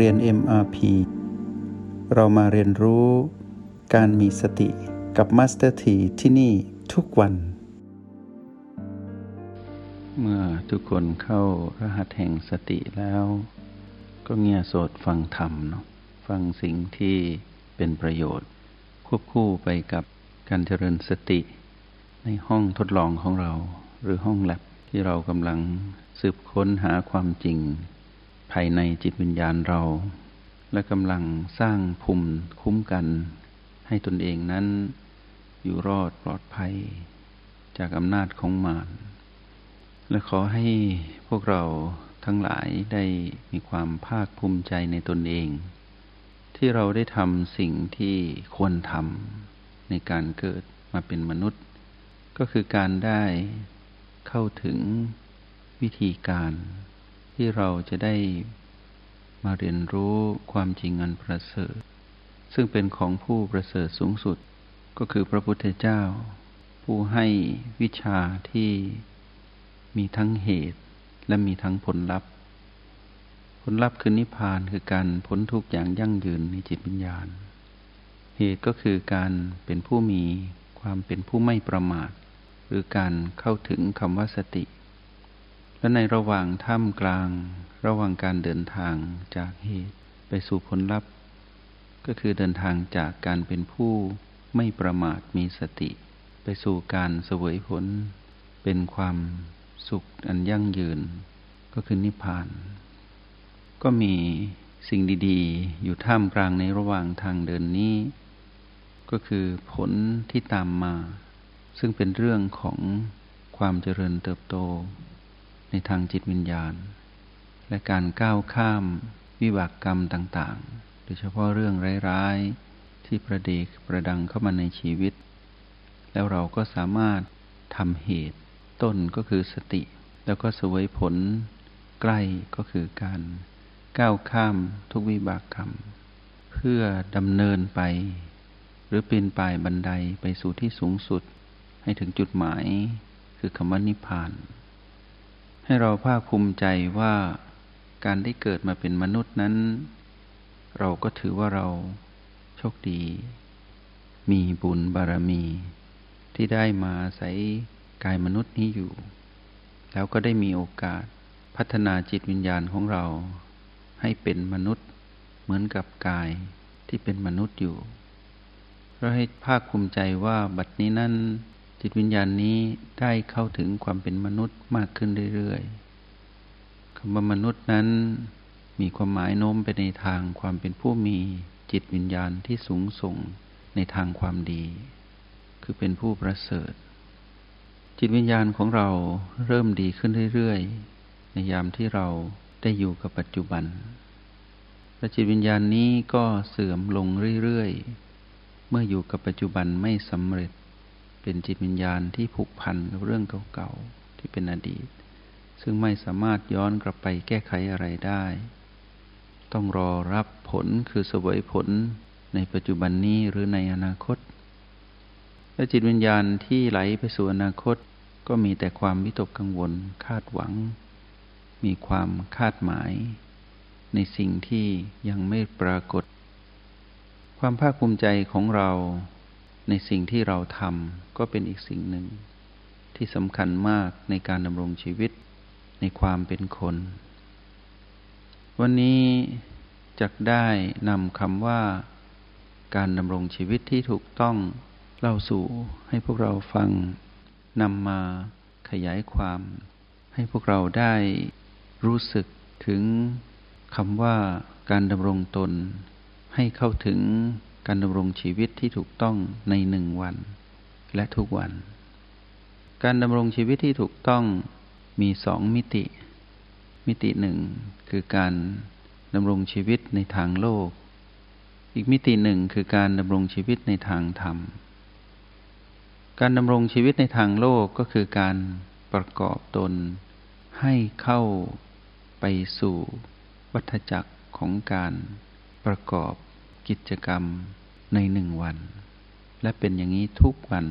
เรียน MRP เรามาเรียนรู้การมีสติกับ Master T ที่ที่นี่ทุกวัน เมื่อทุกคนเข้ารหัสแห่งสติแล้ว ก็เงียโสดฟังธรรมเนาะฟังสิ่งที่เป็นประโยชน์ ควบคู่ไปกับการเจริญสติ ในห้องทดลองของเรา หรือห้องแลบที่เรากำลังสืบค้นหาความจริง ภายในจิตวิญญาณเรา และกำลังสร้างภูมิคุ้มกัน ให้ตนเองนั้นอยู่รอดปลอดภัย จากอำนาจของมารและขอให้พวกเราทั้งหลายได้มีความภาคภูมิใจในตนเอง ที่เราได้ทำสิ่งที่ควรทำในการเกิดมาเป็นมนุษย์ ก็คือการได้เข้าถึงวิธีการ ที่เราจะได้มาเรียนรู้ความจริงอันประเสริฐ ซึ่งเป็นของผู้ประเสริฐสูงสุดก็คือพระพุทธเจ้า ผู้ให้วิชาที่มีทั้งเหตุและมีทั้งผลลัพธ์ ผลลัพธ์คือนิพพานคือการพ้นทุกข์อย่างยั่งยืนในจิตวิญญาณ เหตุก็คือการเป็นผู้มีความเป็นผู้ไม่ประมาท หรือการเข้าถึงคำว่าสติ และในระหว่างท่ามกลาง ระหว่างการเดินทางจากเหตุไปสู่ผลลัพธ์ ก็คือเดินทางจากการเป็นผู้ไม่ประมาทมีสติ ไปสู่การเสวยผล เป็นความสุขอันยั่งยืน ก็คือนิพพาน ก็มีสิ่งดีๆ อยู่ท่ามกลางในระหว่างทางเดินนี้ ก็คือผลที่ตามมา ซึ่งเป็นเรื่องของความเจริญเติบโต ในทางจิตวิญญาณ และการก้าวข้ามวิบากกรรมต่างๆ โดยเฉพาะเรื่องร้ายๆ ที่ประเดกประดังเข้ามาในชีวิต แล้วเราก็สามารถทำเหตุต้นก็คือสติ แล้วก็สวยผลใกล้ก็คือการก้าวข้ามทุกวิบากกรรม เพื่อดำเนินไป หรือปีนป่ายบันไดไปสู่ที่สูงสุด ให้ถึงจุดหมายคือคำว่านิพพาน ให้เราภาคภูมิใจว่าการได้เกิดมาเป็นมนุษย์นั้น เราก็ถือว่าเราโชคดี มีบุญบารมี ที่ได้มาใส่กายมนุษย์นี้อยู่ แล้วก็ได้มีโอกาสพัฒนาจิตวิญญาณของเรา ให้เป็นมนุษย์เหมือนกับกายที่เป็นมนุษย์อยู่ เราให้ภาคภูมิใจว่าบัดนี้นั้น จิตวิญญาณนี้ได้เข้าถึงความเป็นมนุษย์มากขึ้นเรื่อยๆคำว่ามนุษย์นั้น มีความหมายโน้มไปในทางความเป็นผู้มีจิตวิญญาณที่สูงส่งในทางความดี คือเป็นผู้ประเสริฐ จิตวิญญาณของเราเริ่มดีขึ้นเรื่อยๆ ในยามที่เราได้อยู่กับปัจจุบันและจิตวิญญาณนี้ก็เสื่อมลงเรื่อยๆ เมื่ออยู่กับปัจจุบันไม่สำเร็จ เป็นจิตวิญญาณที่ผูกพันกับเรื่องเก่าๆที่เป็นอดีต ซึ่งไม่สามารถย้อนกลับไปแก้ไขอะไรได้ ต้องรอรับผลคือสวยผลในปัจจุบันนี้หรือในอนาคต และจิตวิญญาณที่ไหลไปสู่อนาคต ก็มีแต่ความวิตกกังวลคาดหวัง มีความคาดหมาย ในสิ่งที่ยังไม่ปรากฏ ความภาคภูมิใจของเรา ในสิ่งที่เราทำก็เป็นอีกสิ่งหนึ่ง ที่สำคัญมากในการดำรงชีวิตในความเป็นคน วันนี้จะได้นำคำว่า การดำรงชีวิตที่ถูกต้องเล่าสู่ให้พวกเราฟังนำมาขยายความ ให้พวกเราได้รู้สึกถึงคำว่าการดำรงตนให้เข้าถึง การดำรงชีวิตที่ถูกต้องในหนึ่งวัน และทุกวัน การดำรงชีวิตที่ถูกต้องมีสองมิติ มิติหนึ่งคือการดำรงชีวิตในทางโลก อีกมิติหนึ่งคือการดำรงชีวิตในทางธรรม การดำรงชีวิตในทางโลกก็คือการประกอบตนให้เข้าไปสู่วัฏจักรของการประกอบ กิจกรรมในหนึ่งวัน และเป็นอย่างนี้ทุกวัน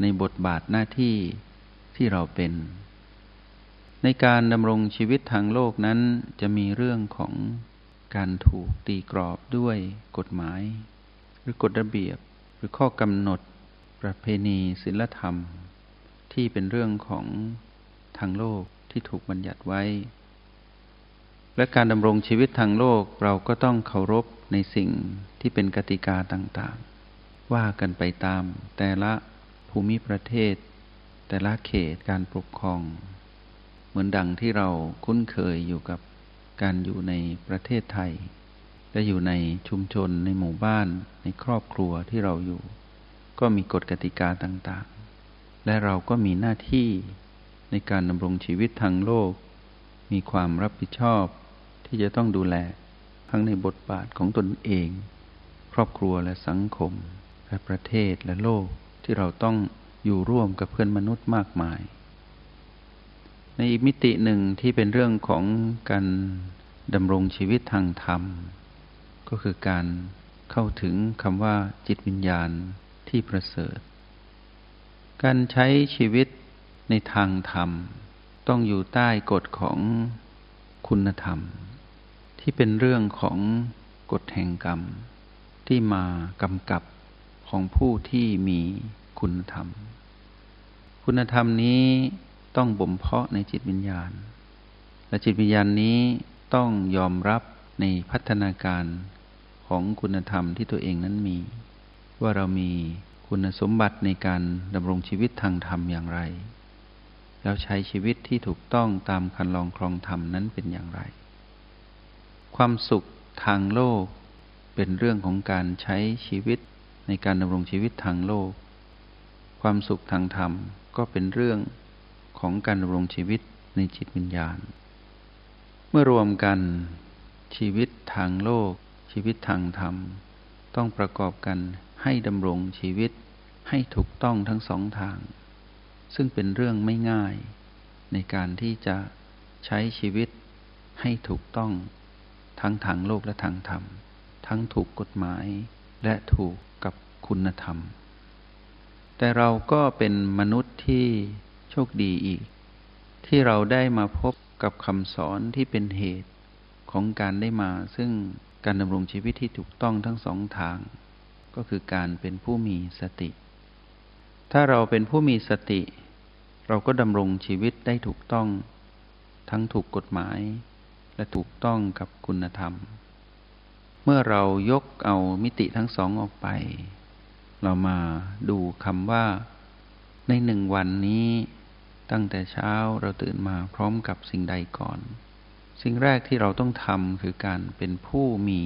ในบทบาทหน้าที่ที่เราเป็น ในการดำรงชีวิตทางโลกนั้นจะมีเรื่องของการถูกตีกรอบด้วยกฎหมาย หรือกฎระเบียบหรือข้อกำหนดประเพณีศีลธรรม ที่เป็นเรื่องของทางโลกที่ถูกบัญญัติไว้ และการดำรงชีวิตทางโลกเราก็ต้องเคารพในสิ่งที่เป็นกติกาต่างๆ ว่ากันไปตามแต่ละภูมิประเทศ แต่ละเขตการปกครอง เหมือนดังที่เราคุ้นเคยอยู่กับการอยู่ในประเทศไทย และอยู่ในชุมชนในหมู่บ้านในครอบครัวที่เราอยู่ ก็มีกฎกติกาต่างๆ และเราก็มีหน้าที่ในการดำรงชีวิตทางโลก มีความรับผิดชอบ ที่จะต้องดูแล ทั้งในบทบาทของตนเอง ครอบครัวและสังคม และประเทศและโลกที่เราต้องอยู่ร่วมกับเพื่อนมนุษย์มากมาย ในอีกมิติหนึ่งที่เป็นเรื่องของการดำรงชีวิตทางธรรม ก็คือการเข้าถึงคำว่าจิตวิญญาณที่ประเสริฐ การใช้ชีวิตในทางธรรม ต้องอยู่ใต้กฎของคุณธรรม ที่เป็นเรื่องของกฎแห่งกรรม ที่มากำกับของผู้ที่มีคุณธรรม คุณธรรมนี้ต้องบ่มเพาะในจิตวิญญาณ และจิตวิญญาณนี้ต้องยอมรับในพัฒนาการของคุณธรรมที่ตัวเองนั้นมี ว่าเรามีคุณสมบัติในการดำรงชีวิตทางธรรมอย่างไร แล้วใช้ชีวิตที่ถูกต้องตามคันลองครองธรรมนั้นเป็นอย่างไร ความสุขทางโลก เป็นเรื่องของการใช้ชีวิตในการดำรงชีวิตทางโลก ความสุขทางธรรมก็เป็นเรื่องของการดำรงชีวิตในจิตวิญญาณ เมื่อรวมกันชีวิตทางโลก ชีวิตทางธรรม ต้องประกอบกันให้ดำรงชีวิตให้ถูกต้องทั้งสองทาง ซึ่งเป็นเรื่องไม่ง่ายในการที่จะใช้ชีวิตให้ถูกต้อง ทั้งทางโลกและทางธรรม ทั้งถูกกฎหมายและถูกกับคุณธรรม แต่เราก็เป็นมนุษย์ที่โชคดีอีก ที่เราได้มาพบกับคำสอนที่เป็นเหตุของการได้มา ซึ่งการดำรงชีวิตที่ถูกต้องทั้งสองทาง ก็คือการเป็นผู้มีสติ ถ้าเราเป็นผู้มีสติ เราก็ดำรงชีวิตได้ถูกต้อง ทั้งถูกกฎหมาย และถูกต้องกับคุณธรรม เมื่อเรายกเอามิติทั้งสองออกไป เรามาดูคำว่า ในหนึ่งวันนี้ ตั้งแต่เช้าเราตื่นมาพร้อมกับสิ่งใดก่อน สิ่งแรกที่เราต้องทำคือการเป็นผู้มี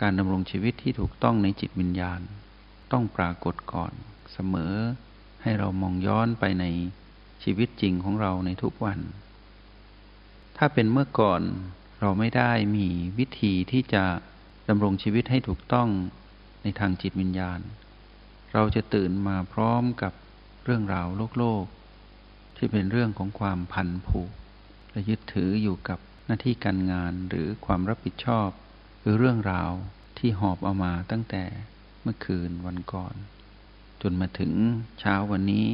การดำรงชีวิตที่ถูกต้องในจิตวิญญาณ ต้องปรากฏก่อนเสมอ ให้เรามองย้อนไปในชีวิตจริงของเราในทุกวัน ถ้าเป็นเมื่อก่อน เราไม่ได้มีวิธีที่จะดำรงชีวิตให้ถูกต้องในทางจิตวิญญาณ เราจะตื่นมาพร้อมกับเรื่องราวโลกโลก ที่เป็นเรื่องของความพันผูกและยึดถืออยู่กับหน้าที่การงานหรือความรับผิดชอบ หรือเรื่องราวที่หอบเอามาตั้งแต่เมื่อคืนวันก่อน จนมาถึงเช้าวันนี้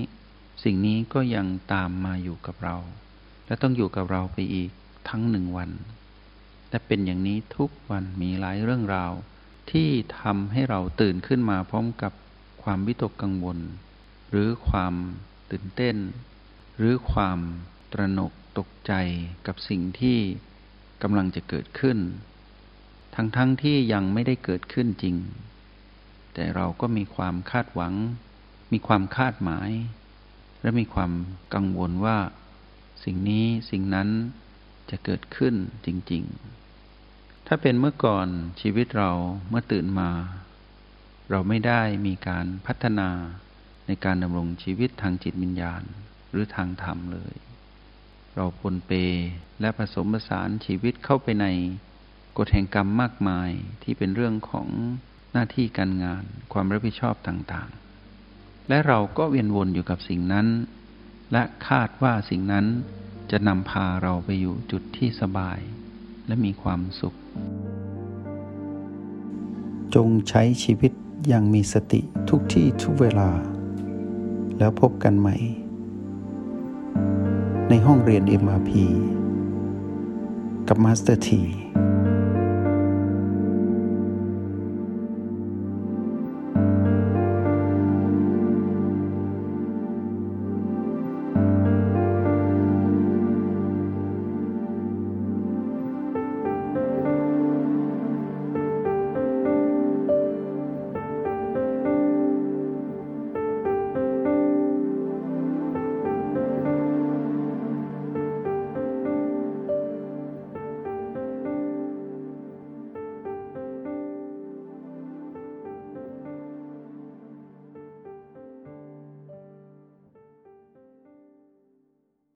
สิ่งนี้ก็ยังตามมาอยู่กับเรา และต้องอยู่กับเราไปอีกทั้งหนึ่งวัน และเป็นอย่างนี้ทุกวันมีหลายเรื่องราว ที่ทำให้เราตื่นขึ้นมาพร้อมกับความวิตกกังวล หรือความตื่นเต้น หรือความตระหนกตกใจกับสิ่งที่กำลังจะเกิดขึ้น ทั้งๆทที่ยังไม่ได้เกิดขึ้นจริง แต่เราก็มีความคาดหวัง มีความคาดหมาย และมีความกังวลว่า สิ่งนี้สิ่งนั้น จะเกิดขึ้นจริง ๆ ถ้าเป็นเมื่อก่อนชีวิตเราเมื่อตื่นมา เราไม่ได้มีการพัฒนาในการดำรงชีวิตทางจิตวิญญาณหรือทางธรรมเลย เราปนเปและผสมผสานชีวิตเข้าไปในกฎแห่งกรรมมากมายที่เป็นเรื่องของหน้าที่การงานความรับผิดชอบต่างๆ และเราก็เวียนวนอยู่กับสิ่งนั้น และคาดว่าสิ่งนั้น จะนำพาเราไปอยู่จุดที่สบาย และมีความสุข จงใช้ชีวิตอย่างมีสติทุกที่ทุกเวลา แล้วพบกันใหม่ ในห้องเรียน MRP กับมาสเตอร์ที